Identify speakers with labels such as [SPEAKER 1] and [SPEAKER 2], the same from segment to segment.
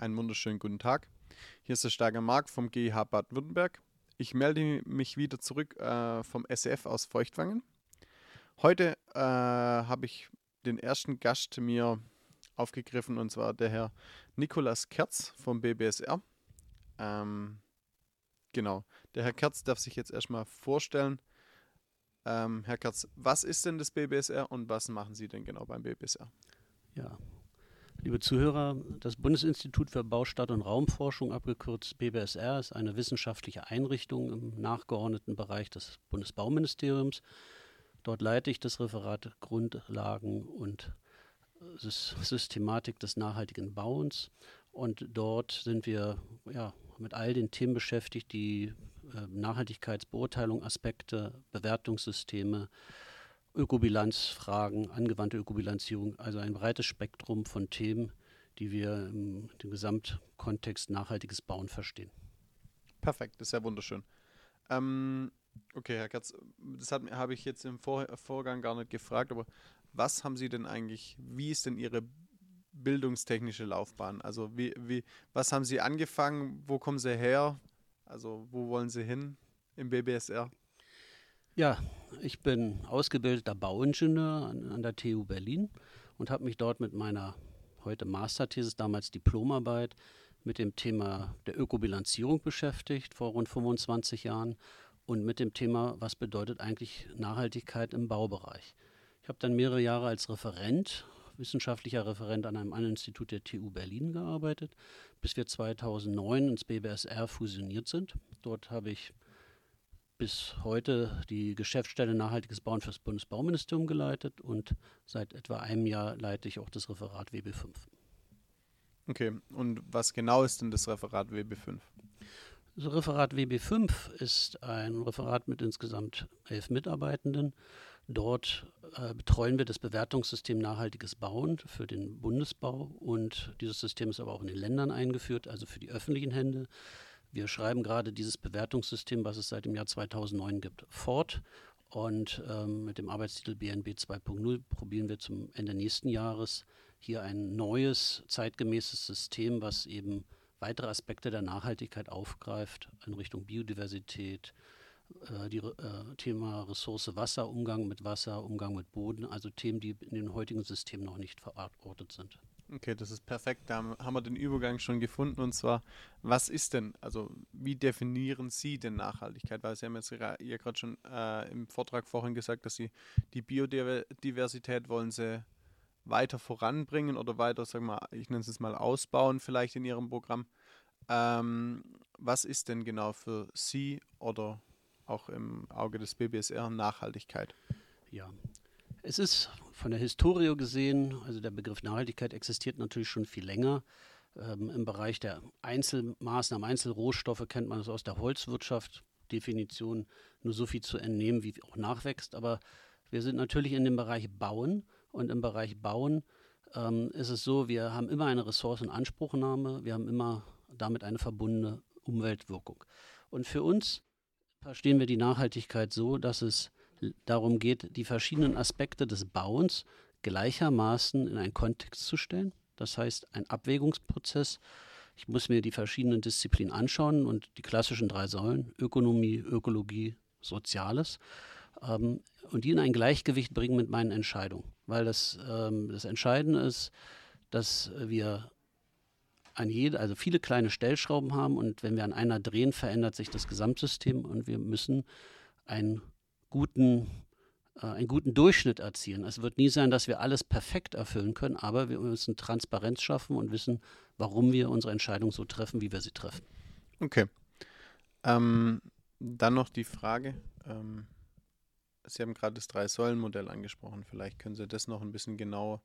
[SPEAKER 1] Einen wunderschönen guten Tag. Hier ist der Steiger Mark vom GH Baden-Württemberg. Ich melde mich wieder zurück äh, vom SEF aus Feuchtwangen. Heute äh, habe ich den ersten Gast mir aufgegriffen und zwar der Herr Nikolas Kerz vom BBSR. Ähm, genau, der Herr Kerz darf sich jetzt erstmal vorstellen. Ähm, Herr Kerz, was ist denn das BBSR und was machen Sie denn genau beim BBSR?
[SPEAKER 2] Ja, Liebe Zuhörer, das Bundesinstitut für Baustadt- und Raumforschung, abgekürzt BBSR, ist eine wissenschaftliche Einrichtung im nachgeordneten Bereich des Bundesbauministeriums. Dort leite ich das Referat Grundlagen und Systematik des nachhaltigen Bauens. Und dort sind wir ja, mit all den Themen beschäftigt, die äh, Nachhaltigkeitsbeurteilung, Aspekte, Bewertungssysteme, Ökobilanzfragen, angewandte Ökobilanzierung, also ein breites Spektrum von Themen, die wir im, Gesamtkontext nachhaltiges Bauen verstehen.
[SPEAKER 1] Perfekt, das ist ja wunderschön. Ähm, okay, Herr Katz, das habe ich jetzt im Vor Vorgang gar nicht gefragt, aber was haben Sie denn eigentlich, wie ist denn Ihre bildungstechnische Laufbahn? Also wie, wie, was haben Sie angefangen, wo kommen Sie her? Also wo wollen Sie hin im BBSR?
[SPEAKER 2] Ja, ich bin ausgebildeter Bauingenieur an, an der TU Berlin und habe mich dort mit meiner heute Masterthesis, damals Diplomarbeit, mit dem Thema der Ökobilanzierung beschäftigt, vor rund 25 Jahren, und mit dem Thema, was bedeutet eigentlich Nachhaltigkeit im Baubereich. Ich habe dann mehrere Jahre als Referent, wissenschaftlicher Referent an einem anderen Institut der TU Berlin gearbeitet, bis wir 2009 ins BBSR fusioniert sind. Dort habe ich bis heute die Geschäftsstelle Nachhaltiges Bauen fürs Bundesbauministerium geleitet und seit etwa einem Jahr leite ich auch das Referat WB5.
[SPEAKER 1] Okay, und was genau ist denn das Referat WB5?
[SPEAKER 2] Das Referat WB5 ist ein Referat mit insgesamt elf Mitarbeitenden. Dort äh, betreuen wir das Bewertungssystem Nachhaltiges Bauen für den Bundesbau und dieses System ist aber auch in den Ländern eingeführt, also für die öffentlichen Hände. Wir schreiben gerade dieses Bewertungssystem, was es seit dem Jahr 2009 gibt, fort. Und ähm, mit dem Arbeitstitel BNB 2.0 probieren wir zum Ende nächsten Jahres hier ein neues, zeitgemäßes System, was eben weitere Aspekte der Nachhaltigkeit aufgreift in Richtung Biodiversität, äh, die äh, Thema Ressource Wasser, Umgang mit Wasser, Umgang mit Boden, also Themen, die in den heutigen Systemen noch nicht verortet sind.
[SPEAKER 1] Okay, das ist perfekt. Da haben wir den Übergang schon gefunden. Und zwar, was ist denn, also wie definieren Sie denn Nachhaltigkeit? Weil Sie haben jetzt ja gerade schon äh, im Vortrag vorhin gesagt, dass Sie die Biodiversität wollen Sie weiter voranbringen oder weiter, wir mal, ich nenne es jetzt mal ausbauen vielleicht in Ihrem Programm. Ähm, was ist denn genau für Sie oder auch im Auge des BBSR Nachhaltigkeit?
[SPEAKER 2] Ja, es ist von der Historie gesehen, also der Begriff Nachhaltigkeit existiert natürlich schon viel länger. Ähm, Im Bereich der Einzelmaßnahmen, Einzelrohstoffe kennt man es aus der Holzwirtschaft. Definition nur so viel zu entnehmen, wie auch nachwächst. Aber wir sind natürlich in dem Bereich Bauen und im Bereich Bauen ähm, ist es so, wir haben immer eine Ressourcenanspruchnahme, wir haben immer damit eine verbundene Umweltwirkung. Und für uns verstehen wir die Nachhaltigkeit so, dass es darum geht, die verschiedenen Aspekte des Bauens gleichermaßen in einen Kontext zu stellen. Das heißt, ein Abwägungsprozess. Ich muss mir die verschiedenen Disziplinen anschauen und die klassischen drei Säulen, Ökonomie, Ökologie, Soziales, ähm, und die in ein Gleichgewicht bringen mit meinen Entscheidungen. Weil das, ähm, das Entscheidende ist, dass wir an jede, also viele kleine Stellschrauben haben und wenn wir an einer drehen, verändert sich das Gesamtsystem und wir müssen ein guten, äh, einen guten Durchschnitt erzielen. Es wird nie sein, dass wir alles perfekt erfüllen können, aber wir müssen Transparenz schaffen und wissen, warum wir unsere Entscheidung so treffen, wie wir sie treffen.
[SPEAKER 1] Okay. Ähm, dann noch die Frage. Ähm, Sie haben gerade das Drei-Säulen-Modell angesprochen. Vielleicht können Sie das noch ein bisschen genauer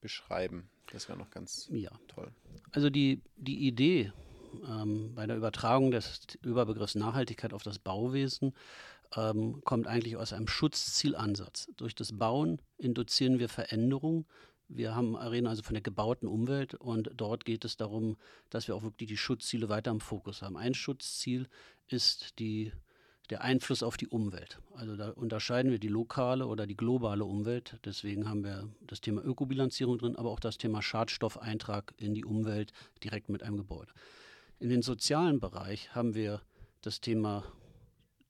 [SPEAKER 1] beschreiben. Das wäre noch ganz ja. toll.
[SPEAKER 2] Also die, die Idee ähm, bei der Übertragung des Überbegriffs Nachhaltigkeit auf das Bauwesen ähm, kommt eigentlich aus einem Schutzzielansatz. Durch das Bauen induzieren wir Veränderungen. Wir haben reden also von der gebauten Umwelt und dort geht es darum, dass wir auch wirklich die Schutzziele weiter im Fokus haben. Ein Schutzziel ist die der Einfluss auf die Umwelt. Also da unterscheiden wir die lokale oder die globale Umwelt. Deswegen haben wir das Thema Ökobilanzierung drin, aber auch das Thema Schadstoffeintrag in die Umwelt direkt mit einem Gebäude. In den sozialen Bereich haben wir das Thema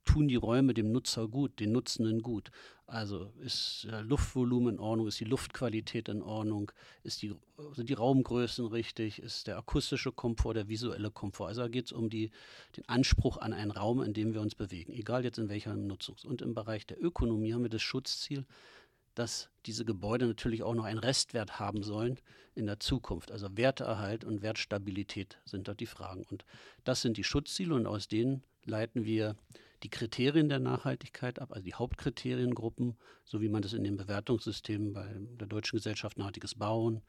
[SPEAKER 2] tun die Räume dem Nutzer gut, den Nutzenden gut. Also ist das Luftvolumen in Ordnung, ist die Luftqualität in Ordnung, ist die, sind die Raumgrößen richtig, ist der akustische Komfort, der visuelle Komfort. Also da geht es um die, den Anspruch an einen Raum, in dem wir uns bewegen, egal jetzt in welcher Nutzungs- Und im Bereich der Ökonomie haben wir das Schutzziel, dass diese Gebäude natürlich auch noch einen Restwert haben sollen in der Zukunft. Also Werterhalt und Wertstabilität sind dort die Fragen. Und das sind die Schutzziele und aus denen leiten wir die Kriterien der Nachhaltigkeit ab, also die Hauptkriteriengruppen, so wie man das in den Bewertungssystemen bei der Deutschen Gesellschaft Nachhaltiges Bauen,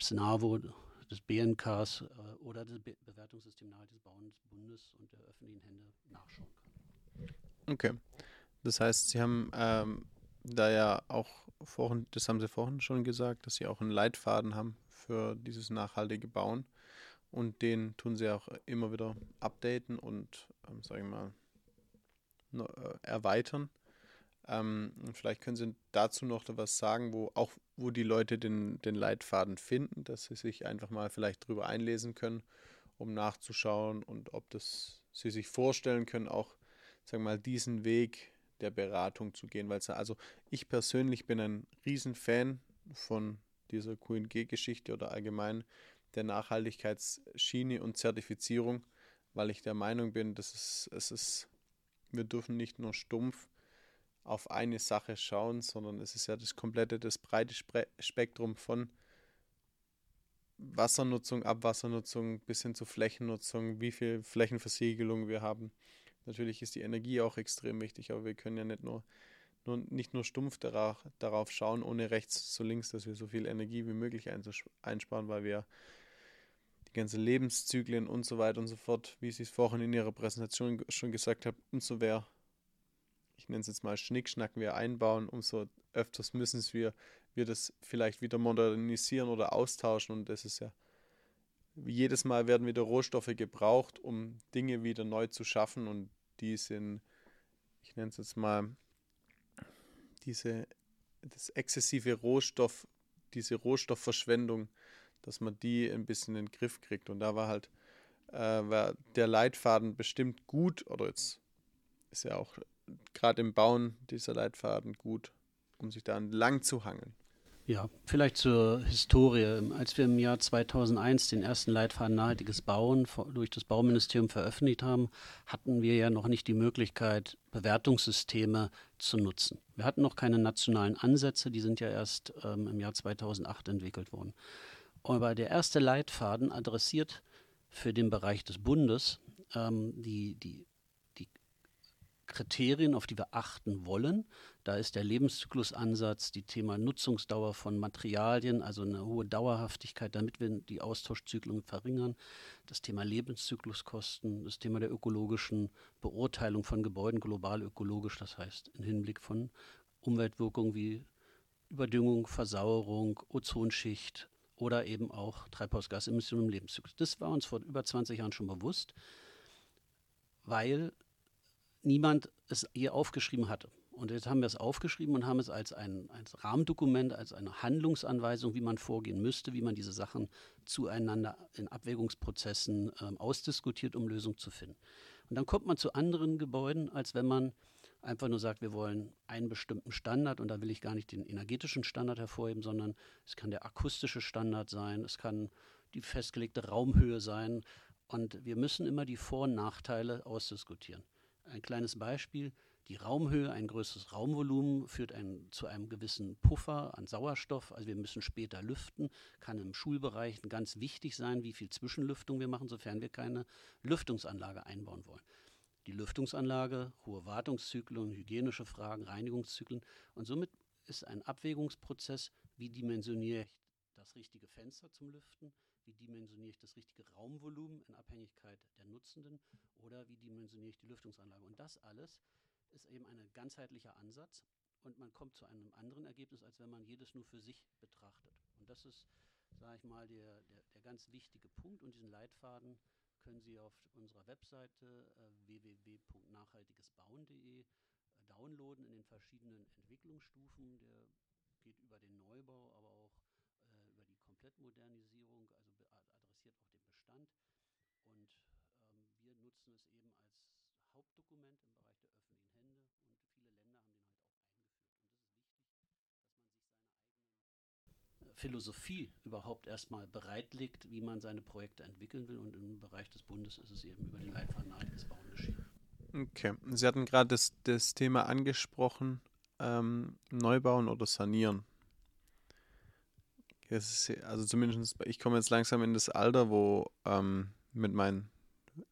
[SPEAKER 2] SNAVO, des BNKs äh, oder das Be Bewertungssystem Nachhaltiges Bauen des Bundes und der öffentlichen Hände nachschauen kann.
[SPEAKER 1] Okay. Das heißt, Sie haben ähm, da ja auch vorhin, das haben Sie vorhin schon gesagt, dass Sie auch einen Leitfaden haben für dieses nachhaltige Bauen. Und den tun Sie auch immer wieder updaten und, ähm, sage ich mal, erweitern. Ähm, vielleicht können Sie dazu noch was sagen, wo auch wo die Leute den, den Leitfaden finden, dass sie sich einfach mal vielleicht drüber einlesen können, um nachzuschauen und ob das sie sich vorstellen können, auch sagen wir mal diesen Weg der Beratung zu gehen, weil also ich persönlich bin ein Riesenfan von dieser QNG-Geschichte oder allgemein der Nachhaltigkeitsschiene und Zertifizierung, weil ich der Meinung bin, dass es, es ist wir dürfen nicht nur stumpf auf eine Sache schauen, sondern es ist ja das komplette, das breite Spektrum von Wassernutzung, Abwassernutzung bis hin zu Flächennutzung, wie viel Flächenversiegelung wir haben. Natürlich ist die Energie auch extrem wichtig, aber wir können ja nicht nur, nur nicht nur stumpf darauf, darauf schauen, ohne rechts zu links, dass wir so viel Energie wie möglich einsparen, weil wir die ganzen Lebenszyklen und so weiter und so fort, wie Sie es vorhin in Ihrer Präsentation schon gesagt haben, umso mehr, ich nenne es jetzt mal Schnickschnack, wir einbauen, umso öfters müssen wir, wir das vielleicht wieder modernisieren oder austauschen und das ist ja, jedes Mal werden wieder Rohstoffe gebraucht, um Dinge wieder neu zu schaffen und die sind, ich nenne es jetzt mal, diese, das exzessive Rohstoff, diese Rohstoffverschwendung, dass man die ein bisschen in den Griff kriegt. Und da war halt äh, war der Leitfaden bestimmt gut, oder jetzt ist ja auch gerade im Bauen dieser Leitfaden gut, um sich da entlang zu hangeln.
[SPEAKER 2] Ja, vielleicht zur Historie. Als wir im Jahr 2001 den ersten Leitfaden Nachhaltiges Bauen durch das Bauministerium veröffentlicht haben, hatten wir ja noch nicht die Möglichkeit, Bewertungssysteme zu nutzen. Wir hatten noch keine nationalen Ansätze, die sind ja erst ähm, im Jahr 2008 entwickelt worden. Aber der erste Leitfaden adressiert für den Bereich des Bundes ähm, die, die, die Kriterien, auf die wir achten wollen. Da ist der Lebenszyklusansatz, die Thema Nutzungsdauer von Materialien, also eine hohe Dauerhaftigkeit, damit wir die Austauschzyklen verringern. Das Thema Lebenszykluskosten, das Thema der ökologischen Beurteilung von Gebäuden global ökologisch, das heißt im Hinblick von Umweltwirkungen wie Überdüngung, Versauerung, Ozonschicht, oder eben auch Treibhausgasemissionen im Lebenszyklus. Das war uns vor über 20 Jahren schon bewusst, weil niemand es hier aufgeschrieben hatte. Und jetzt haben wir es aufgeschrieben und haben es als ein als Rahmendokument, als eine Handlungsanweisung, wie man vorgehen müsste, wie man diese Sachen zueinander in Abwägungsprozessen äh, ausdiskutiert, um Lösungen zu finden. Und dann kommt man zu anderen Gebäuden, als wenn man einfach nur sagt, wir wollen einen bestimmten Standard und da will ich gar nicht den energetischen Standard hervorheben, sondern es kann der akustische Standard sein, es kann die festgelegte Raumhöhe sein und wir müssen immer die Vor- und Nachteile ausdiskutieren. Ein kleines Beispiel, die Raumhöhe, ein größeres Raumvolumen führt ein, zu einem gewissen Puffer an Sauerstoff. Also wir müssen später lüften. Kann im Schulbereich ganz wichtig sein, wie viel Zwischenlüftung wir machen, sofern wir keine Lüftungsanlage einbauen wollen die Lüftungsanlage, hohe Wartungszyklen, hygienische Fragen, Reinigungszyklen. Und somit ist ein Abwägungsprozess, wie dimensioniere ich das richtige Fenster zum Lüften, wie dimensioniere ich das richtige Raumvolumen in Abhängigkeit der Nutzenden oder wie dimensioniere ich die Lüftungsanlage. Und das alles ist eben ein ganzheitlicher Ansatz und man kommt zu einem anderen Ergebnis, als wenn man jedes nur für sich betrachtet. Und das ist, sage ich mal, der, der, der ganz wichtige Punkt und diesen Leitfaden können Sie auf unserer Webseite äh, www.nachhaltigesbauen.de äh, downloaden in den verschiedenen Entwicklungsstufen. Der geht über den Neubau, aber auch äh, über die Komplettmodernisierung, also adressiert auch den Bestand. Und ähm, wir nutzen es eben als Hauptdokument im Bereich der öffentlichen Hände und viele Länder haben den halt auch Philosophie überhaupt erstmal bereitlegt, wie man seine Projekte entwickeln will. Und im Bereich des Bundes ist es eben über den Leitfaden Nachhaltiges Bauen geschehen.
[SPEAKER 1] Okay, Sie hatten gerade das, das Thema angesprochen, ähm, Neubauen oder Sanieren. Ist, also zumindest, ich komme jetzt langsam in das Alter, wo ähm, mit meinen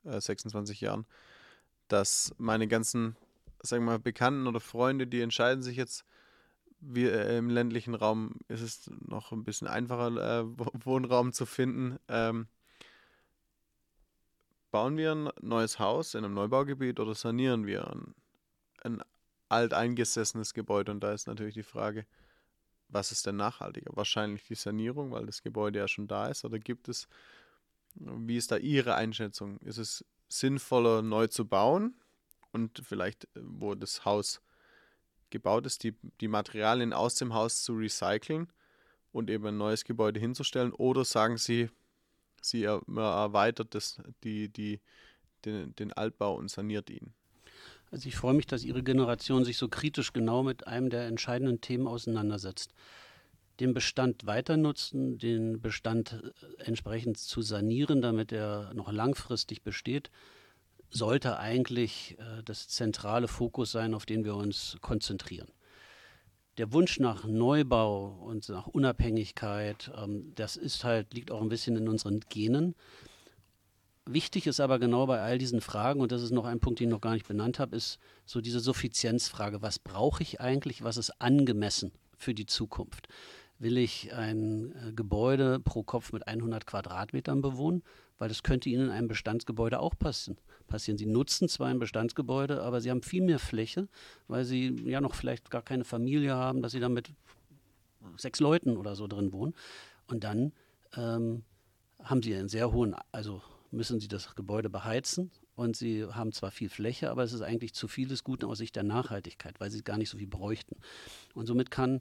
[SPEAKER 1] äh, 26 Jahren, dass meine ganzen, sagen wir mal, Bekannten oder Freunde, die entscheiden sich jetzt, wir, äh, im ländlichen Raum ist es noch ein bisschen einfacher, äh, Wohnraum zu finden. Ähm, bauen wir ein neues Haus in einem Neubaugebiet oder sanieren wir ein, ein alteingesessenes Gebäude? Und da ist natürlich die Frage, was ist denn nachhaltiger? Wahrscheinlich die Sanierung, weil das Gebäude ja schon da ist. Oder gibt es, wie ist da Ihre Einschätzung? Ist es sinnvoller, neu zu bauen und vielleicht, äh, wo das Haus gebaut ist, die, die Materialien aus dem Haus zu recyceln und eben ein neues Gebäude hinzustellen? Oder sagen Sie, Sie erweitert das, die, die, den, den Altbau und saniert ihn?
[SPEAKER 2] Also ich freue mich, dass Ihre Generation sich so kritisch genau mit einem der entscheidenden Themen auseinandersetzt. Den Bestand weiter nutzen, den Bestand äh, entsprechend zu sanieren, damit er noch langfristig besteht sollte eigentlich äh, das zentrale Fokus sein, auf den wir uns konzentrieren. Der Wunsch nach Neubau und nach Unabhängigkeit, ähm, das ist halt, liegt auch ein bisschen in unseren Genen. Wichtig ist aber genau bei all diesen Fragen, und das ist noch ein Punkt, den ich noch gar nicht benannt habe, ist so diese Suffizienzfrage. Was brauche ich eigentlich? Was ist angemessen für die Zukunft? Will ich ein äh, Gebäude pro Kopf mit 100 Quadratmetern bewohnen? Weil das könnte Ihnen in einem Bestandsgebäude auch passen, passieren. Sie nutzen zwar ein Bestandsgebäude, aber Sie haben viel mehr Fläche, weil Sie ja noch vielleicht gar keine Familie haben, dass Sie da mit sechs Leuten oder so drin wohnen. Und dann ähm, haben Sie einen sehr hohen, also müssen Sie das Gebäude beheizen und Sie haben zwar viel Fläche, aber es ist eigentlich zu vieles Gute aus Sicht der Nachhaltigkeit, weil Sie gar nicht so viel bräuchten. Und somit kann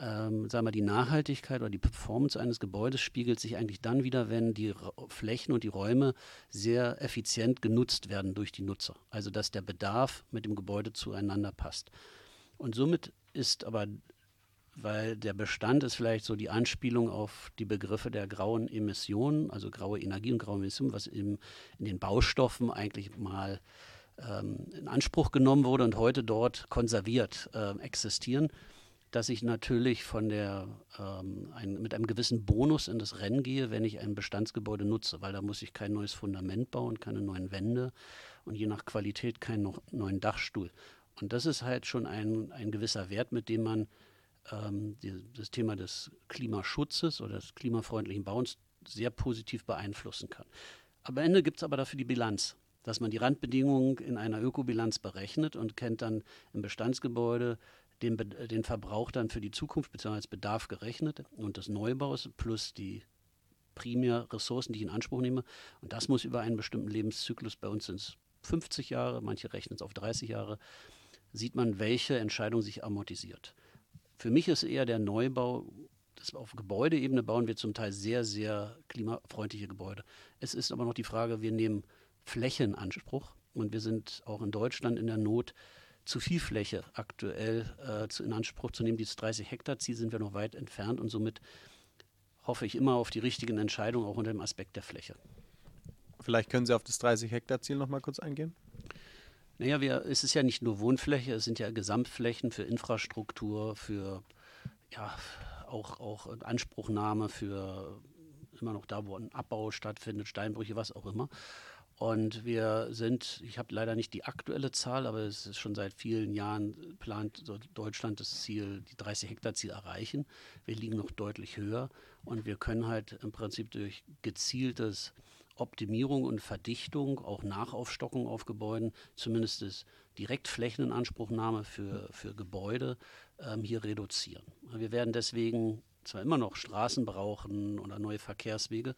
[SPEAKER 2] ähm, sagen wir, die Nachhaltigkeit oder die Performance eines Gebäudes spiegelt sich eigentlich dann wieder, wenn die Flächen und die Räume sehr effizient genutzt werden durch die Nutzer. Also dass der Bedarf mit dem Gebäude zueinander passt. Und somit ist aber, weil der Bestand ist vielleicht so die Anspielung auf die Begriffe der grauen Emissionen, also graue Energie und graue Emissionen, was im, in den Baustoffen eigentlich mal ähm, in Anspruch genommen wurde und heute dort konserviert äh, existieren dass ich natürlich von der, ähm, ein, mit einem gewissen Bonus in das Rennen gehe, wenn ich ein Bestandsgebäude nutze, weil da muss ich kein neues Fundament bauen, keine neuen Wände und je nach Qualität keinen noch, neuen Dachstuhl. Und das ist halt schon ein, ein gewisser Wert, mit dem man ähm, die, das Thema des Klimaschutzes oder des klimafreundlichen Bauens sehr positiv beeinflussen kann. Am Ende gibt es aber dafür die Bilanz dass man die Randbedingungen in einer Ökobilanz berechnet und kennt dann im Bestandsgebäude den, den Verbrauch dann für die Zukunft bzw. als Bedarf gerechnet und des Neubaus plus die Primärressourcen, die ich in Anspruch nehme. Und das muss über einen bestimmten Lebenszyklus, bei uns sind es 50 Jahre, manche rechnen es auf 30 Jahre, sieht man, welche Entscheidung sich amortisiert. Für mich ist eher der Neubau, das auf Gebäudeebene bauen wir zum Teil sehr, sehr klimafreundliche Gebäude. Es ist aber noch die Frage, wir nehmen Fläche in Anspruch und wir sind auch in Deutschland in der Not, zu viel Fläche aktuell äh, zu, in Anspruch zu nehmen. Dieses 30 Hektar Ziel sind wir noch weit entfernt und somit hoffe ich immer auf die richtigen Entscheidungen, auch unter dem Aspekt der Fläche.
[SPEAKER 1] Vielleicht können Sie auf das 30 Hektar Ziel noch mal kurz eingehen.
[SPEAKER 2] Naja, wir, es ist ja nicht nur Wohnfläche, es sind ja Gesamtflächen für Infrastruktur, für ja, auch, auch Anspruchnahme für immer noch da, wo ein Abbau stattfindet, Steinbrüche, was auch immer. Und wir sind, ich habe leider nicht die aktuelle Zahl, aber es ist schon seit vielen Jahren plant Deutschland das Ziel, die 30 Hektar Ziel erreichen. Wir liegen noch deutlich höher und wir können halt im Prinzip durch gezieltes Optimierung und Verdichtung, auch Nachaufstockung auf Gebäuden, zumindest das Direktflächeninanspruchnahme für, für Gebäude ähm, hier reduzieren. Wir werden deswegen zwar immer noch Straßen brauchen oder neue Verkehrswege,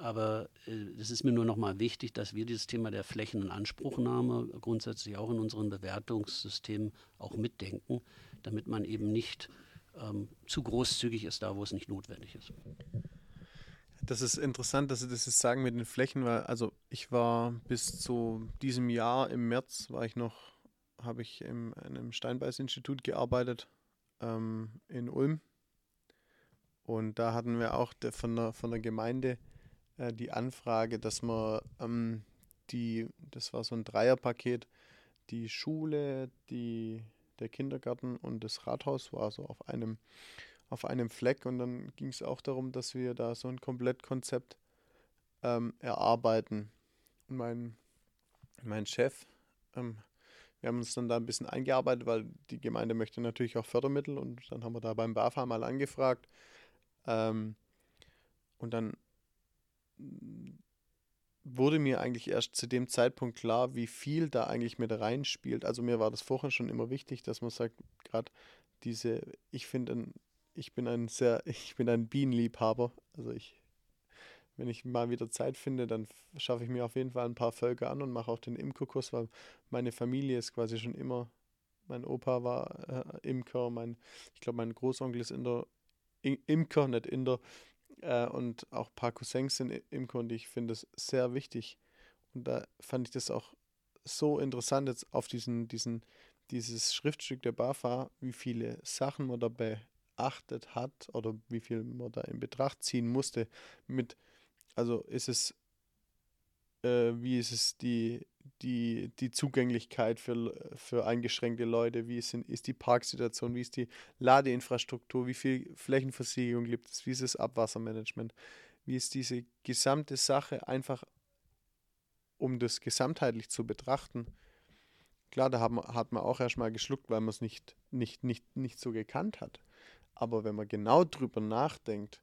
[SPEAKER 2] Aber es ist mir nur noch mal wichtig, dass wir dieses Thema der Flächen- und Anspruchnahme grundsätzlich auch in unseren Bewertungssystemen auch mitdenken, damit man eben nicht ähm, zu großzügig ist da, wo es nicht notwendig ist.
[SPEAKER 1] Das ist interessant, dass Sie das jetzt sagen mit den Flächen, weil also ich war bis zu diesem Jahr im März war ich noch, habe ich in einem Steinbeiß-Institut gearbeitet ähm, in Ulm und da hatten wir auch der, von, der, von der Gemeinde äh, die Anfrage, dass man ähm, die, das war so ein Dreierpaket, die Schule, die der Kindergarten und das Rathaus war so auf einem, auf einem Fleck. Und dann ging es auch darum, dass wir da so ein Komplettkonzept ähm, erarbeiten. Und mein, mein Chef, ähm, wir haben uns dann da ein bisschen eingearbeitet, weil die Gemeinde möchte natürlich auch Fördermittel und dann haben wir da beim BAFA mal angefragt. Ähm, und dann wurde mir eigentlich erst zu dem Zeitpunkt klar, wie viel da eigentlich mit reinspielt. Also mir war das vorher schon immer wichtig, dass man sagt, gerade diese, ich finde, ich bin ein sehr, ich bin ein Bienenliebhaber. Also ich, wenn ich mal wieder Zeit finde, dann schaffe ich mir auf jeden Fall ein paar Völker an und mache auch den Imkerkurs, weil meine Familie ist quasi schon immer, mein Opa war äh, Imker, mein, ich glaube, mein Großonkel ist in der Imker, nicht in der äh, und auch ein paar Cousins sind Imker und ich finde es sehr wichtig. Und da fand ich das auch so interessant jetzt auf diesen, diesen, dieses Schriftstück der BAFA, wie viele Sachen man dabei beachtet hat oder wie viel man da in Betracht ziehen musste. Mit, also ist es, äh, wie ist es die, die, die Zugänglichkeit für, für eingeschränkte Leute, wie ist, ist die Parksituation, wie ist die Ladeinfrastruktur, wie viel Flächenversiegelung gibt es, wie ist das Abwassermanagement, wie ist diese gesamte Sache einfach, um das gesamtheitlich zu betrachten. Klar, da haben, hat man auch erstmal geschluckt, weil man es nicht, nicht, nicht, nicht so gekannt hat. Aber wenn man genau drüber nachdenkt,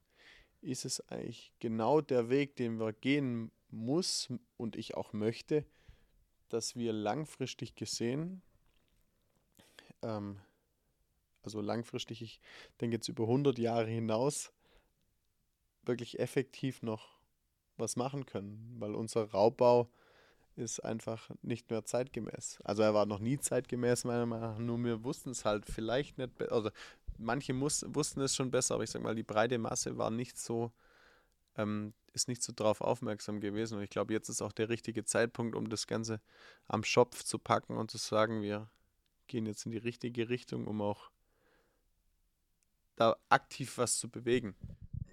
[SPEAKER 1] ist es eigentlich genau der Weg, den wir gehen muss und ich auch möchte, dass wir langfristig gesehen, ähm, also langfristig, ich denke jetzt über 100 Jahre hinaus, wirklich effektiv noch was machen können, weil unser Raubbau ist einfach nicht mehr zeitgemäß. Also er war noch nie zeitgemäß, meiner Meinung nach, nur wir wussten es halt vielleicht nicht, also manche muss, wussten es schon besser, aber ich sag mal, die breite Masse war nicht so ähm, ist nicht so drauf aufmerksam gewesen. Und ich glaube, jetzt ist auch der richtige Zeitpunkt, um das Ganze am Schopf zu packen und zu sagen, wir gehen jetzt in die richtige Richtung, um auch da aktiv was zu bewegen.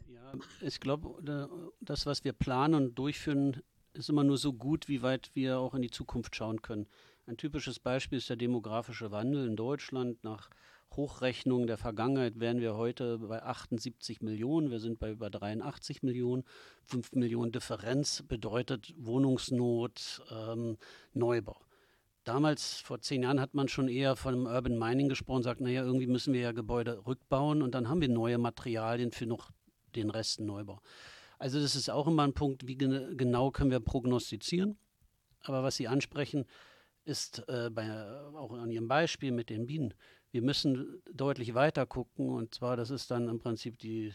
[SPEAKER 2] Ja, ich glaube, das, was wir planen und durchführen, ist immer nur so gut, wie weit wir auch in die Zukunft schauen können. Ein typisches Beispiel ist der demografische Wandel in Deutschland nach Hochrechnung der Vergangenheit wären wir heute bei 78 Millionen. Wir sind bei über 83 Millionen. 5 Millionen Differenz bedeutet Wohnungsnot, ähm, Neubau. Damals, vor zehn Jahren, hat man schon eher von Urban Mining gesprochen, sagt, naja, irgendwie müssen wir ja Gebäude rückbauen und dann haben wir neue Materialien für noch den Rest Neubau. Also das ist auch immer ein Punkt, wie genau können wir prognostizieren. Aber was Sie ansprechen, ist äh, bei, auch an Ihrem Beispiel mit den Bienen wir müssen deutlich weiter gucken und zwar, das ist dann im Prinzip die,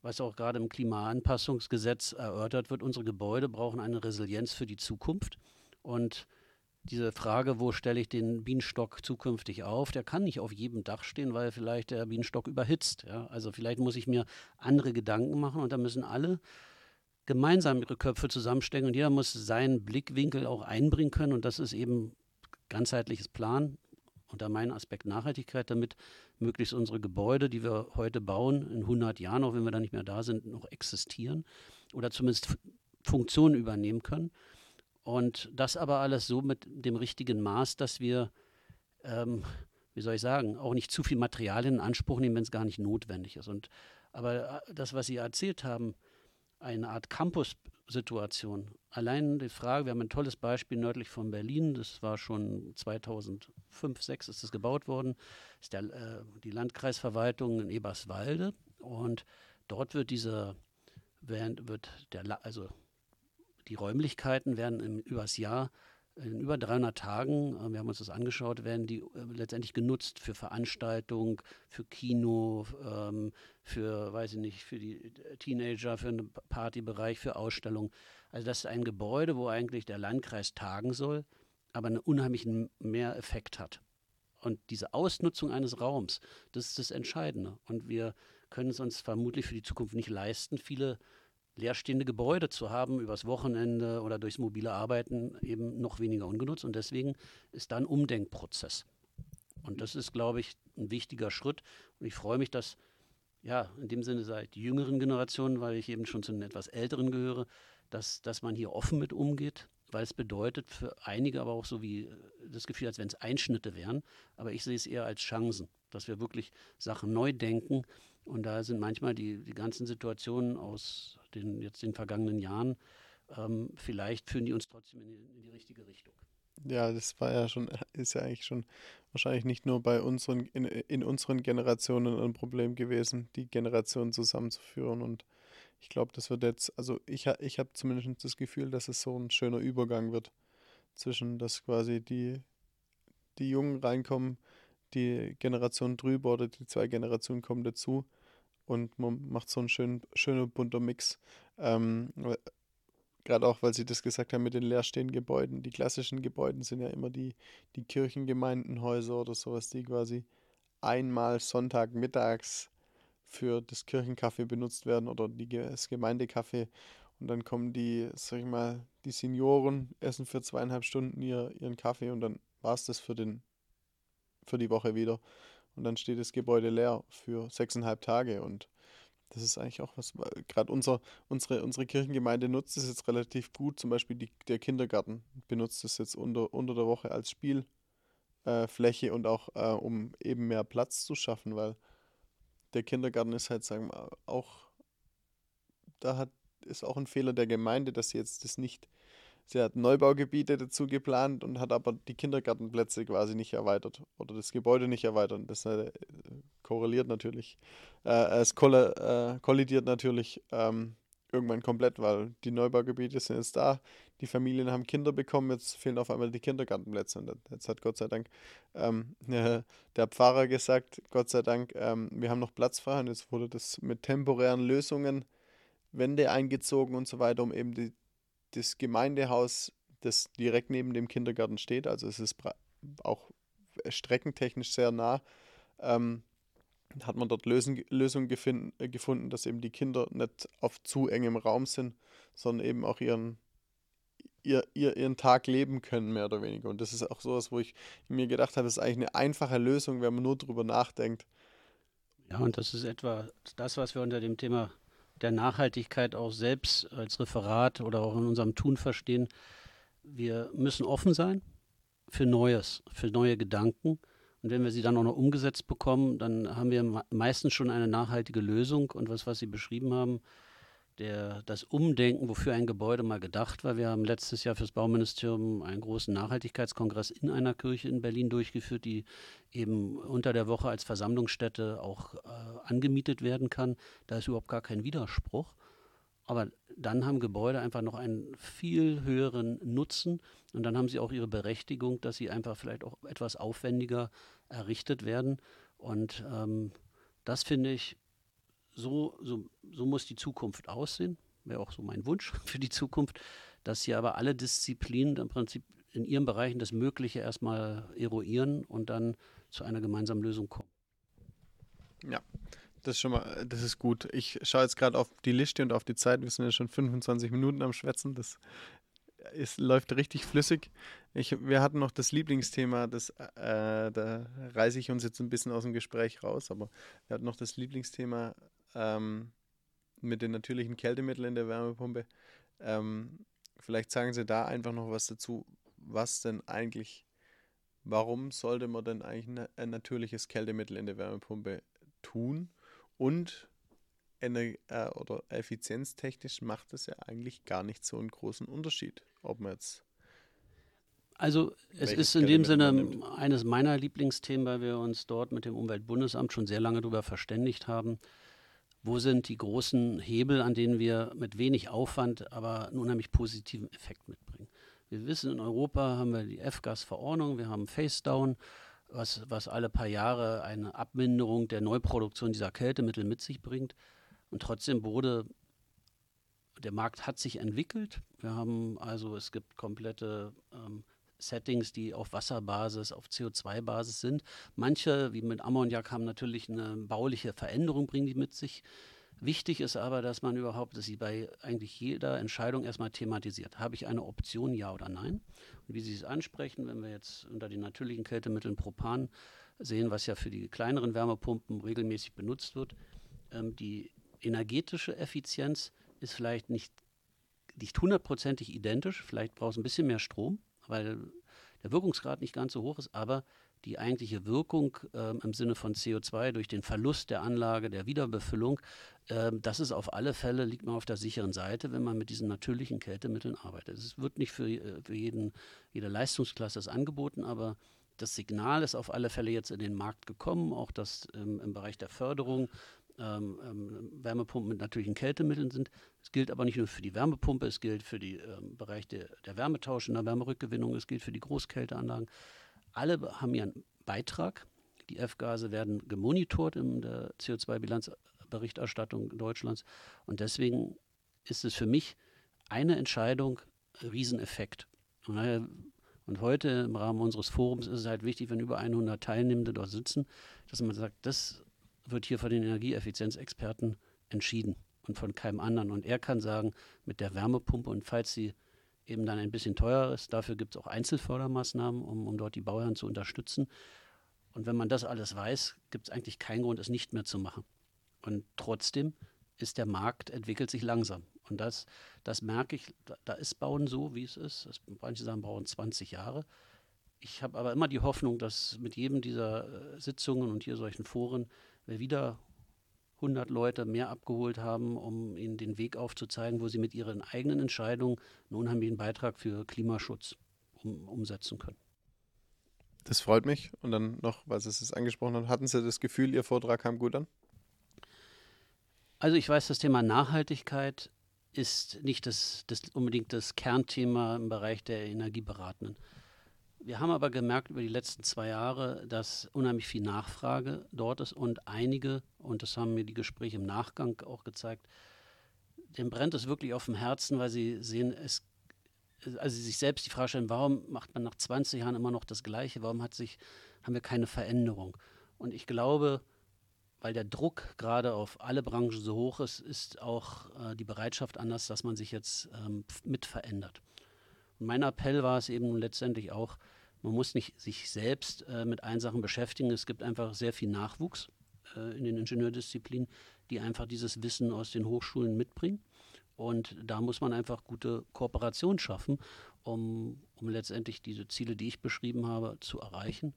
[SPEAKER 2] was auch gerade im Klimaanpassungsgesetz erörtert wird, unsere Gebäude brauchen eine Resilienz für die Zukunft und diese Frage, wo stelle ich den Bienenstock zukünftig auf, der kann nicht auf jedem Dach stehen, weil vielleicht der Bienenstock überhitzt. Ja? Also vielleicht muss ich mir andere Gedanken machen und da müssen alle gemeinsam ihre Köpfe zusammenstecken und jeder muss seinen Blickwinkel auch einbringen können und das ist eben ganzheitliches Plan, unter meinem Aspekt Nachhaltigkeit, damit möglichst unsere Gebäude, die wir heute bauen, in 100 Jahren, auch wenn wir dann nicht mehr da sind, noch existieren oder zumindest Funktionen übernehmen können. Und das aber alles so mit dem richtigen Maß, dass wir, ähm, wie soll ich sagen, auch nicht zu viel Materialien in Anspruch nehmen, wenn es gar nicht notwendig ist. Und, aber äh, das, was Sie erzählt haben, eine Art Campus-Situation. Allein die Frage, wir haben ein tolles Beispiel nördlich von Berlin, das war schon 2005, 2006 ist es gebaut worden, ist der, äh, die Landkreisverwaltung in Eberswalde und dort wird dieser, wird der, also die Räumlichkeiten werden im, übers Jahr in über 300 Tagen, äh, wir haben uns das angeschaut, werden die äh, letztendlich genutzt für Veranstaltungen, für Kino, ähm, für, weiß ich nicht, für die Teenager, für einen Partybereich, für Ausstellungen. Also das ist ein Gebäude, wo eigentlich der Landkreis tagen soll, aber einen unheimlichen Mehreffekt hat. Und diese Ausnutzung eines Raums, das ist das Entscheidende. Und wir können es uns vermutlich für die Zukunft nicht leisten, viele leerstehende Gebäude zu haben, übers Wochenende oder durchs mobile Arbeiten eben noch weniger ungenutzt. Und deswegen ist da ein Umdenkprozess. Und das ist, glaube ich, ein wichtiger Schritt. Und ich freue mich, dass, ja, in dem Sinne seit jüngeren Generationen, weil ich eben schon zu den etwas älteren gehöre, dass, dass man hier offen mit umgeht, weil es bedeutet für einige aber auch so wie das Gefühl, als wenn es Einschnitte wären. Aber ich sehe es eher als Chancen, dass wir wirklich Sachen neu denken. Und da sind manchmal die, die ganzen Situationen aus den jetzt den vergangenen Jahren, ähm, vielleicht führen die uns trotzdem in die, in die, richtige Richtung.
[SPEAKER 1] Ja, das war ja schon, ist ja eigentlich schon wahrscheinlich nicht nur bei unseren, in, in unseren Generationen ein Problem gewesen, die Generationen zusammenzuführen. Und ich glaube, das wird jetzt, also ich, ich habe zumindest das Gefühl, dass es so ein schöner Übergang wird zwischen, dass quasi die, die Jungen reinkommen, die Generation drüber oder die zwei Generationen kommen dazu und man macht so einen schönen, schöner bunter Mix. Ähm, Gerade auch, weil Sie das gesagt haben mit den leerstehenden Gebäuden. Die klassischen Gebäude sind ja immer die, die Kirchengemeindenhäuser oder sowas, die quasi einmal Sonntagmittags für das Kirchencafé benutzt werden oder die, das Gemeindecafé. Und dann kommen die, sag ich mal, die Senioren, essen für zweieinhalb Stunden ihr, ihren Kaffee und dann war es das für, den, für die Woche wieder und dann steht das Gebäude leer für sechseinhalb Tage. Und das ist eigentlich auch was, gerade unser, unsere, unsere Kirchengemeinde nutzt es jetzt relativ gut, zum Beispiel die, der Kindergarten benutzt es jetzt unter, unter der Woche als Spielfläche äh, und auch äh, um eben mehr Platz zu schaffen, weil der Kindergarten ist halt, sagen wir, auch, da hat, ist auch ein Fehler der Gemeinde, dass sie jetzt das nicht Sie hat Neubaugebiete dazu geplant und hat aber die Kindergartenplätze quasi nicht erweitert oder das Gebäude nicht erweitert. Das äh, korreliert natürlich, äh, es äh, kollidiert natürlich ähm, irgendwann komplett, weil die Neubaugebiete sind jetzt da, die Familien haben Kinder bekommen, jetzt fehlen auf einmal die Kindergartenplätze. Und jetzt hat Gott sei Dank ähm, der Pfarrer gesagt, Gott sei Dank, ähm, wir haben noch Platz frei und jetzt wurde das mit temporären Lösungen, Wände eingezogen und so weiter, um eben die, das Gemeindehaus, das direkt neben dem Kindergarten steht, also es ist auch streckentechnisch sehr nah, ähm, hat man dort Lösungen Lösung äh, gefunden, dass eben die Kinder nicht auf zu engem Raum sind, sondern eben auch ihren, ihr, ihr, ihren Tag leben können, mehr oder weniger. Und das ist auch sowas, wo ich mir gedacht habe, das ist eigentlich eine einfache Lösung, wenn man nur drüber nachdenkt.
[SPEAKER 2] Ja, und das ist etwa das, was wir unter dem Thema der Nachhaltigkeit auch selbst als Referat oder auch in unserem Tun verstehen. Wir müssen offen sein für Neues, für neue Gedanken. Und wenn wir sie dann auch noch umgesetzt bekommen, dann haben wir meistens schon eine nachhaltige Lösung. Und was, was Sie beschrieben haben, der, das Umdenken, wofür ein Gebäude mal gedacht war. Wir haben letztes Jahr fürs Bauministerium einen großen Nachhaltigkeitskongress in einer Kirche in Berlin durchgeführt, die eben unter der Woche als Versammlungsstätte auch äh, angemietet werden kann. Da ist überhaupt gar kein Widerspruch. Aber dann haben Gebäude einfach noch einen viel höheren Nutzen und dann haben sie auch ihre Berechtigung, dass sie einfach vielleicht auch etwas aufwendiger errichtet werden. Und ähm, das finde ich so, so, so muss die Zukunft aussehen. Wäre auch so mein Wunsch für die Zukunft, dass hier aber alle Disziplinen im Prinzip in ihren Bereichen das Mögliche erstmal eruieren und dann zu einer gemeinsamen Lösung kommen.
[SPEAKER 1] Ja, das ist schon mal, das ist gut. Ich schaue jetzt gerade auf die Liste und auf die Zeit. Wir sind ja schon 25 Minuten am Schwätzen. Das ist, läuft richtig flüssig. Ich, wir hatten noch das Lieblingsthema, das, äh, da reiße ich uns jetzt ein bisschen aus dem Gespräch raus, aber wir hatten noch das Lieblingsthema ähm, mit den natürlichen Kältemitteln in der Wärmepumpe. Ähm, vielleicht sagen Sie da einfach noch was dazu, was denn eigentlich, warum sollte man denn eigentlich ein natürliches Kältemittel in der Wärmepumpe tun? Und Ener äh, oder effizienztechnisch macht es ja eigentlich gar nicht so einen großen Unterschied, ob man jetzt
[SPEAKER 2] also es ist in dem Sinne eines meiner Lieblingsthemen, weil wir uns dort mit dem Umweltbundesamt schon sehr lange darüber verständigt haben, wo sind die großen Hebel, an denen wir mit wenig Aufwand aber einen unheimlich positiven Effekt mitbringen. Wir wissen, in Europa haben wir die F-Gas-Verordnung, wir haben Face-Down, was, was alle paar Jahre eine Abminderung der Neuproduktion dieser Kältemittel mit sich bringt. Und trotzdem wurde, der Markt hat sich entwickelt. Wir haben also, es gibt komplette ähm, Settings, die auf Wasserbasis, auf CO2-Basis sind. Manche, wie mit Ammoniak, haben natürlich eine bauliche Veränderung, bringen die mit sich. Wichtig ist aber, dass man überhaupt, dass sie bei eigentlich jeder Entscheidung erstmal thematisiert. Habe ich eine Option, ja oder nein? Und wie Sie es ansprechen, wenn wir jetzt unter den natürlichen Kältemitteln Propan sehen, was ja für die kleineren Wärmepumpen regelmäßig benutzt wird, ähm, die energetische Effizienz ist vielleicht nicht, nicht hundertprozentig identisch. Vielleicht braucht es ein bisschen mehr Strom, weil der Wirkungsgrad nicht ganz so hoch ist, aber die eigentliche Wirkung ähm, im Sinne von CO2 durch den Verlust der Anlage, der Wiederbefüllung, ähm, das ist auf alle Fälle, liegt man auf der sicheren Seite, wenn man mit diesen natürlichen Kältemitteln arbeitet. Es wird nicht für, äh, für jeden, jede Leistungsklasse angeboten, aber das Signal ist auf alle Fälle jetzt in den Markt gekommen, auch dass ähm, im Bereich der Förderung ähm, ähm, Wärmepumpen mit natürlichen Kältemitteln sind. Es gilt aber nicht nur für die Wärmepumpe, es gilt für den ähm, Bereich der, der Wärmetausch und der Wärmerückgewinnung, es gilt für die Großkälteanlagen. Alle haben ihren Beitrag. Die F-Gase werden gemonitort in der CO2-Bilanzberichterstattung Deutschlands. Und deswegen ist es für mich eine Entscheidung, Rieseneffekt. Und heute im Rahmen unseres Forums ist es halt wichtig, wenn über 100 Teilnehmende dort sitzen, dass man sagt, das wird hier von den Energieeffizienzexperten entschieden und von keinem anderen. Und er kann sagen, mit der Wärmepumpe und falls sie eben dann ein bisschen teurer ist, dafür gibt es auch Einzelfördermaßnahmen, um, um dort die Bauherren zu unterstützen. Und wenn man das alles weiß, gibt es eigentlich keinen Grund, es nicht mehr zu machen. Und trotzdem ist der Markt, entwickelt sich langsam. Und das, das merke ich, da, da ist Bauen so, wie es ist. Das, manche sagen, bauen 20 Jahre. Ich habe aber immer die Hoffnung, dass mit jedem dieser äh, Sitzungen und hier solchen Foren wir wieder 100 Leute mehr abgeholt haben, um ihnen den Weg aufzuzeigen, wo sie mit ihren eigenen Entscheidungen einen unheimlichen Beitrag für Klimaschutz um, umsetzen können.
[SPEAKER 1] Das freut mich. Und dann noch, weil Sie es angesprochen haben, hatten Sie das Gefühl, Ihr Vortrag kam gut an?
[SPEAKER 2] Also ich weiß, das Thema Nachhaltigkeit ist nicht das, das unbedingt das Kernthema im Bereich der Energieberatenden. Wir haben aber gemerkt über die letzten zwei Jahre, dass unheimlich viel Nachfrage dort ist und einige, und das haben mir die Gespräche im Nachgang auch gezeigt, dem brennt es wirklich auf dem Herzen, weil sie sehen, es, also sie sich selbst die Frage stellen, warum macht man nach 20 Jahren immer noch das Gleiche? Warum hat sich, haben wir keine Veränderung? Und ich glaube, weil der Druck gerade auf alle Branchen so hoch ist, ist auch äh, die Bereitschaft anders, dass man sich jetzt ähm, mit verändert. Mein Appell war es eben letztendlich auch, man muss nicht sich selbst äh, mit allen Sachen beschäftigen. Es gibt einfach sehr viel Nachwuchs äh, in den Ingenieurdisziplinen, die einfach dieses Wissen aus den Hochschulen mitbringen. Und da muss man einfach gute Kooperation schaffen, um, um letztendlich diese Ziele, die ich beschrieben habe, zu erreichen.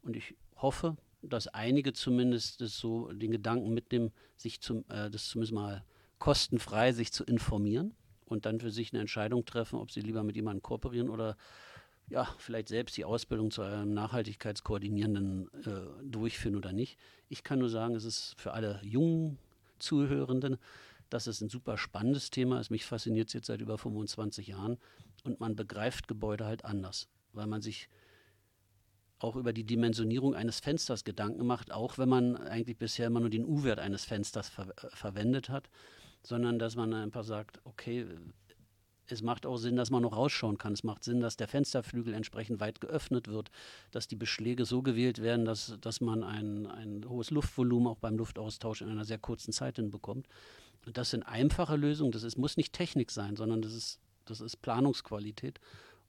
[SPEAKER 2] Und ich hoffe, dass einige zumindest das so den Gedanken mitnehmen, sich zum, äh, das zumindest mal kostenfrei sich zu informieren und dann für sich eine Entscheidung treffen, ob sie lieber mit jemandem kooperieren oder ja, vielleicht selbst die Ausbildung zu einem Nachhaltigkeitskoordinierenden äh, durchführen oder nicht. Ich kann nur sagen, es ist für alle jungen Zuhörenden, dass es ein super spannendes Thema ist. Mich fasziniert es jetzt seit über 25 Jahren und man begreift Gebäude halt anders, weil man sich auch über die Dimensionierung eines Fensters Gedanken macht, auch wenn man eigentlich bisher immer nur den U-Wert eines Fensters ver verwendet hat, sondern dass man einfach sagt, okay, es macht auch Sinn, dass man noch rausschauen kann. Es macht Sinn, dass der Fensterflügel entsprechend weit geöffnet wird, dass die Beschläge so gewählt werden, dass, dass man ein, ein hohes Luftvolumen auch beim Luftaustausch in einer sehr kurzen Zeit hinbekommt. Und das sind einfache Lösungen. Das ist, muss nicht Technik sein, sondern das ist, das ist Planungsqualität.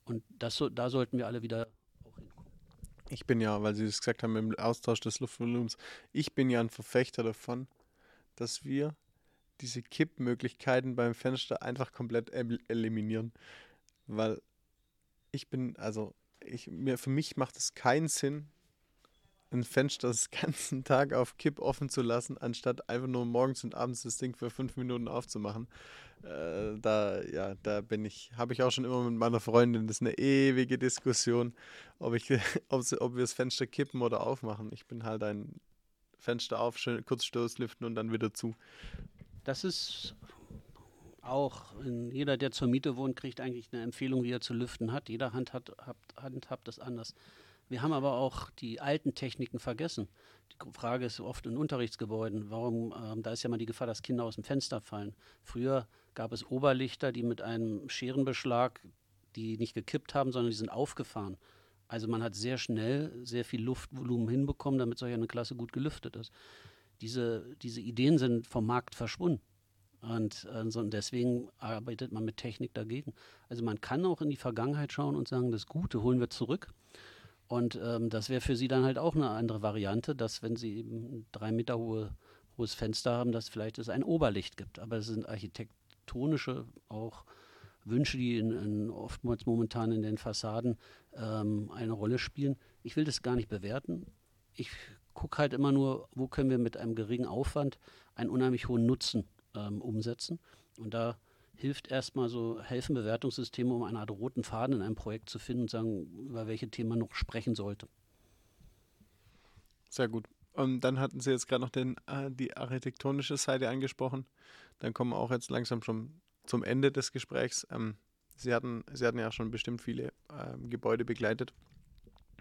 [SPEAKER 2] Und das, da sollten wir alle wieder auch hinkommen.
[SPEAKER 1] Ich bin ja, weil Sie es gesagt haben, im Austausch des Luftvolumens, ich bin ja ein Verfechter davon, dass wir diese Kippmöglichkeiten beim Fenster einfach komplett eliminieren. Weil ich bin, also, ich, mir, für mich macht es keinen Sinn, ein Fenster das ganzen Tag auf Kipp offen zu lassen, anstatt einfach nur morgens und abends das Ding für fünf Minuten aufzumachen. Äh, da, ja, da bin ich, habe ich auch schon immer mit meiner Freundin, das ist eine ewige Diskussion, ob, ich, ob, ob wir das Fenster kippen oder aufmachen. Ich bin halt ein Fenster auf, schön kurz Stoßlüften und dann wieder zu.
[SPEAKER 2] Das ist Auch jeder, der zur Miete wohnt, kriegt eigentlich eine Empfehlung, wie er zu lüften hat. Jeder Hand hat, hat, handhabt das anders. Wir haben aber auch die alten Techniken vergessen. Die Frage ist oft in Unterrichtsgebäuden, warum, ähm, da ist ja mal die Gefahr, dass Kinder aus dem Fenster fallen. Früher gab es Oberlichter, die mit einem Scherenbeschlag, die nicht gekippt haben, sondern die sind aufgefahren. Also man hat sehr schnell sehr viel Luftvolumen hinbekommen, damit solch eine Klasse gut gelüftet ist. Diese, diese Ideen sind vom Markt verschwunden. Und, äh, und deswegen arbeitet man mit Technik dagegen. Also man kann auch in die Vergangenheit schauen und sagen, das Gute holen wir zurück. Und ähm, das wäre für sie dann halt auch eine andere Variante, dass wenn sie eben drei Meter hohe, hohes Fenster haben, dass vielleicht es ein Oberlicht gibt. Aber es sind architektonische auch Wünsche, die in, in oftmals momentan in den Fassaden ähm, eine Rolle spielen. Ich will das gar nicht bewerten. Ich gucke halt immer nur, wo können wir mit einem geringen Aufwand einen unheimlich hohen Nutzen ähm, umsetzen. Und da hilft erstmal so, helfen Bewertungssysteme, um eine Art roten Faden in einem Projekt zu finden und sagen, über welche Themen man noch sprechen sollte.
[SPEAKER 1] Sehr gut. Und dann hatten Sie jetzt gerade noch den, äh, die architektonische Seite angesprochen. Dann kommen wir auch jetzt langsam schon zum Ende des Gesprächs. Ähm, Sie, hatten, Sie hatten ja schon bestimmt viele ähm, Gebäude begleitet.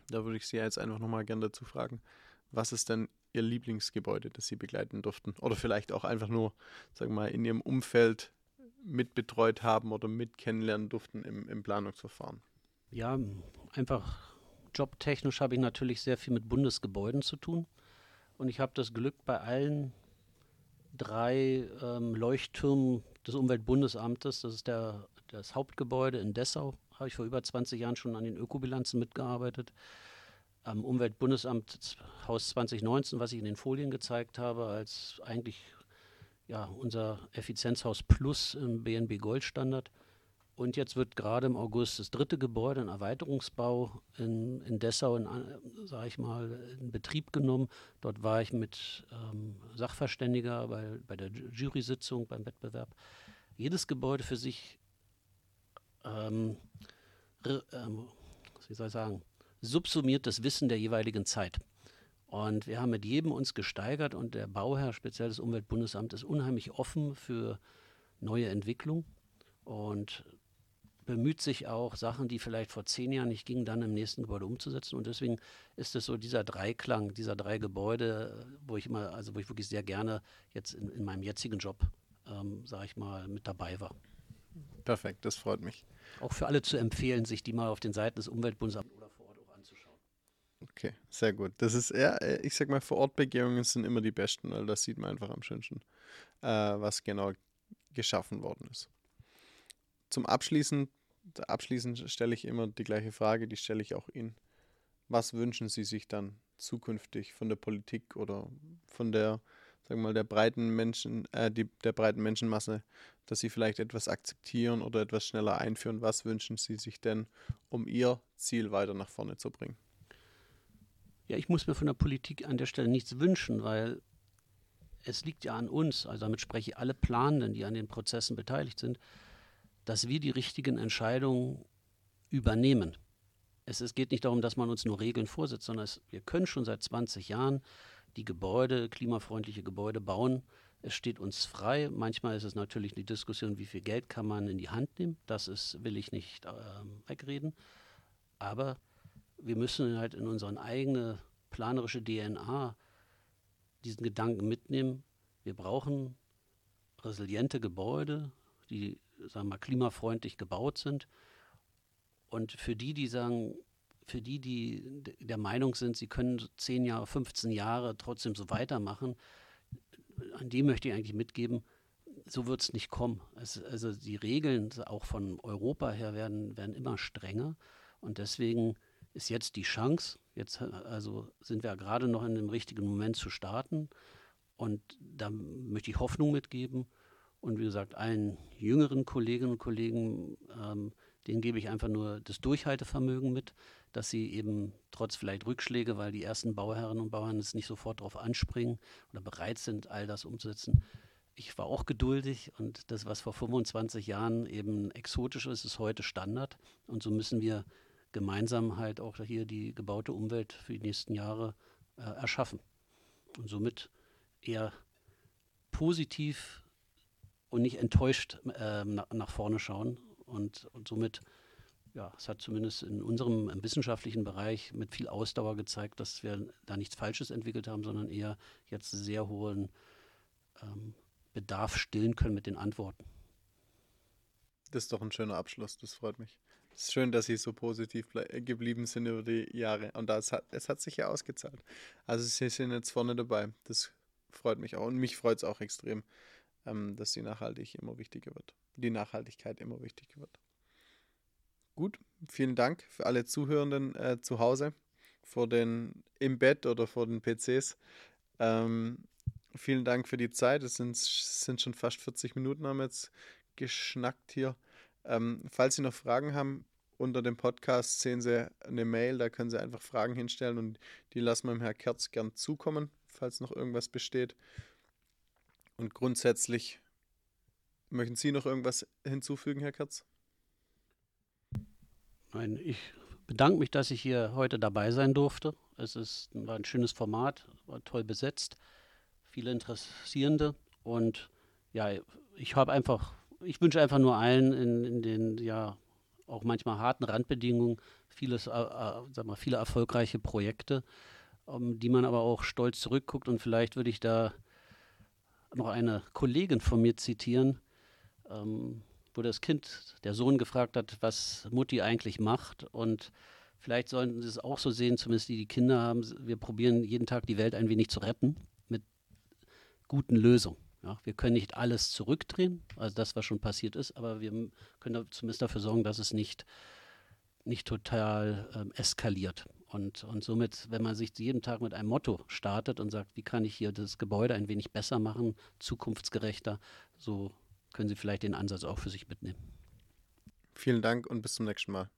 [SPEAKER 1] Da würde ich Sie jetzt einfach nochmal gerne dazu fragen, was ist denn Ihr Lieblingsgebäude, das Sie begleiten durften? Oder vielleicht auch einfach nur, sagen wir mal, in Ihrem Umfeld mitbetreut haben oder mit kennenlernen durften im, im Planungsverfahren?
[SPEAKER 2] Ja, einfach jobtechnisch habe ich natürlich sehr viel mit Bundesgebäuden zu tun. Und ich habe das Glück, bei allen drei ähm, Leuchttürmen des Umweltbundesamtes, das ist der, das Hauptgebäude in Dessau, habe ich vor über 20 Jahren schon an den Ökobilanzen mitgearbeitet am Umweltbundesamt Haus 2019, was ich in den Folien gezeigt habe, als eigentlich ja, unser Effizienzhaus Plus im BNB Goldstandard. Und jetzt wird gerade im August das dritte Gebäude, ein Erweiterungsbau in, in Dessau, in, sag ich mal, in Betrieb genommen. Dort war ich mit ähm, Sachverständiger bei, bei der Jury-Sitzung, beim Wettbewerb. Jedes Gebäude für sich, ähm, ähm, wie soll ich sagen, subsumiert das Wissen der jeweiligen Zeit. Und wir haben mit jedem uns gesteigert und der Bauherr, speziell das Umweltbundesamt, ist unheimlich offen für neue Entwicklung und bemüht sich auch, Sachen, die vielleicht vor zehn Jahren nicht gingen, dann im nächsten Gebäude umzusetzen. Und deswegen ist es so dieser Dreiklang, dieser drei Gebäude, wo ich immer, also wo ich wirklich sehr gerne jetzt in, in meinem jetzigen Job, ähm, sage ich mal, mit dabei war.
[SPEAKER 1] Perfekt, das freut mich.
[SPEAKER 2] Auch für alle zu empfehlen, sich die mal auf den Seiten des Umweltbundesamts
[SPEAKER 1] Okay, sehr gut. Das ist eher, äh, ich sag mal, Vor-Ort-Begehungen sind immer die besten, weil das sieht man einfach am schönsten, äh, was genau geschaffen worden ist. Zum Abschließen, abschließend stelle ich immer die gleiche Frage, die stelle ich auch Ihnen. Was wünschen Sie sich dann zukünftig von der Politik oder von der, sagen mal, der breiten Menschen, äh, die, der breiten Menschenmasse, dass sie vielleicht etwas akzeptieren oder etwas schneller einführen? Was wünschen Sie sich denn, um Ihr Ziel weiter nach vorne zu bringen?
[SPEAKER 2] Ja, ich muss mir von der Politik an der Stelle nichts wünschen, weil es liegt ja an uns, also damit spreche ich alle Planenden, die an den Prozessen beteiligt sind, dass wir die richtigen Entscheidungen übernehmen. Es, es geht nicht darum, dass man uns nur Regeln vorsetzt, sondern es, wir können schon seit 20 Jahren die Gebäude, klimafreundliche Gebäude bauen. Es steht uns frei. Manchmal ist es natürlich die Diskussion, wie viel Geld kann man in die Hand nehmen. Das ist, will ich nicht äh, wegreden. Aber wir müssen halt in unsere eigene planerische DNA diesen Gedanken mitnehmen. Wir brauchen resiliente Gebäude, die sagen wir klimafreundlich gebaut sind. Und für die, die sagen, für die, die der Meinung sind, sie können 10 Jahre, 15 Jahre trotzdem so weitermachen, an die möchte ich eigentlich mitgeben, so wird es nicht kommen. Es, also die Regeln auch von Europa her werden, werden immer strenger. Und deswegen ist jetzt die Chance, jetzt also sind wir gerade noch in dem richtigen Moment zu starten und da möchte ich Hoffnung mitgeben und wie gesagt allen jüngeren Kolleginnen und Kollegen, ähm, denen gebe ich einfach nur das Durchhaltevermögen mit, dass sie eben trotz vielleicht Rückschläge, weil die ersten Bauherren und Bauern es nicht sofort darauf anspringen oder bereit sind, all das umzusetzen. Ich war auch geduldig und das, was vor 25 Jahren eben exotisch ist, ist heute Standard. Und so müssen wir gemeinsam halt auch hier die gebaute Umwelt für die nächsten Jahre äh, erschaffen. Und somit eher positiv und nicht enttäuscht äh, nach, nach, vorne schauen. Und, und somit, ja, es hat zumindest in unserem wissenschaftlichen Bereich mit viel Ausdauer gezeigt, dass wir da nichts Falsches entwickelt haben, sondern eher jetzt sehr hohen ähm, Bedarf stillen können mit den Antworten.
[SPEAKER 1] Das ist doch ein schöner Abschluss, das freut mich. Es ist schön, dass Sie so positiv geblieben sind über die Jahre. Und das hat, es hat sich ja ausgezahlt. Also Sie sind jetzt vorne dabei. Das freut mich auch. Und mich freut es auch extrem, ähm, dass die Nachhaltig immer wichtiger wird. Die Nachhaltigkeit immer wichtiger wird. Gut, vielen Dank für alle Zuhörenden äh, zu Hause, vor den im Bett oder vor den PCs. Ähm, vielen Dank für die Zeit. Es sind, sind schon fast 40 Minuten, haben wir jetzt geschnackt hier. Ähm, falls Sie noch Fragen haben, unter dem Podcast sehen Sie eine Mail, da können Sie einfach Fragen hinstellen und die lassen wir dem Herrn Kerz gern zukommen, falls noch irgendwas besteht. Und grundsätzlich möchten Sie noch irgendwas hinzufügen, Herr Kerz?
[SPEAKER 2] Nein, ich bedanke mich, dass ich hier heute dabei sein durfte. Es ist, war ein schönes Format, war toll besetzt, viele Interessierende und ja, ich habe einfach ich wünsche einfach nur allen in, in, den ja auch manchmal harten Randbedingungen vieles, äh, äh, sag mal, viele erfolgreiche Projekte, um, ähm, die man aber auch stolz zurückguckt. Und vielleicht würde ich da noch eine Kollegin von mir zitieren, ähm, wo das Kind, der Sohn gefragt hat, was Mutti eigentlich macht. Und vielleicht sollten sie es auch so sehen, zumindest die, die Kinder haben. Wir probieren jeden Tag die Welt ein wenig zu retten mit guten Lösungen. Ja, wir können nicht alles zurückdrehen, also das, was schon passiert ist, aber wir können zumindest dafür sorgen, dass es nicht, nicht total ähm, eskaliert. Und, und somit, wenn man sich jeden Tag mit einem Motto startet und sagt, wie kann ich hier das Gebäude ein wenig besser machen, zukunftsgerechter, so können Sie vielleicht den Ansatz auch für sich mitnehmen.
[SPEAKER 1] Vielen Dank und bis zum nächsten Mal.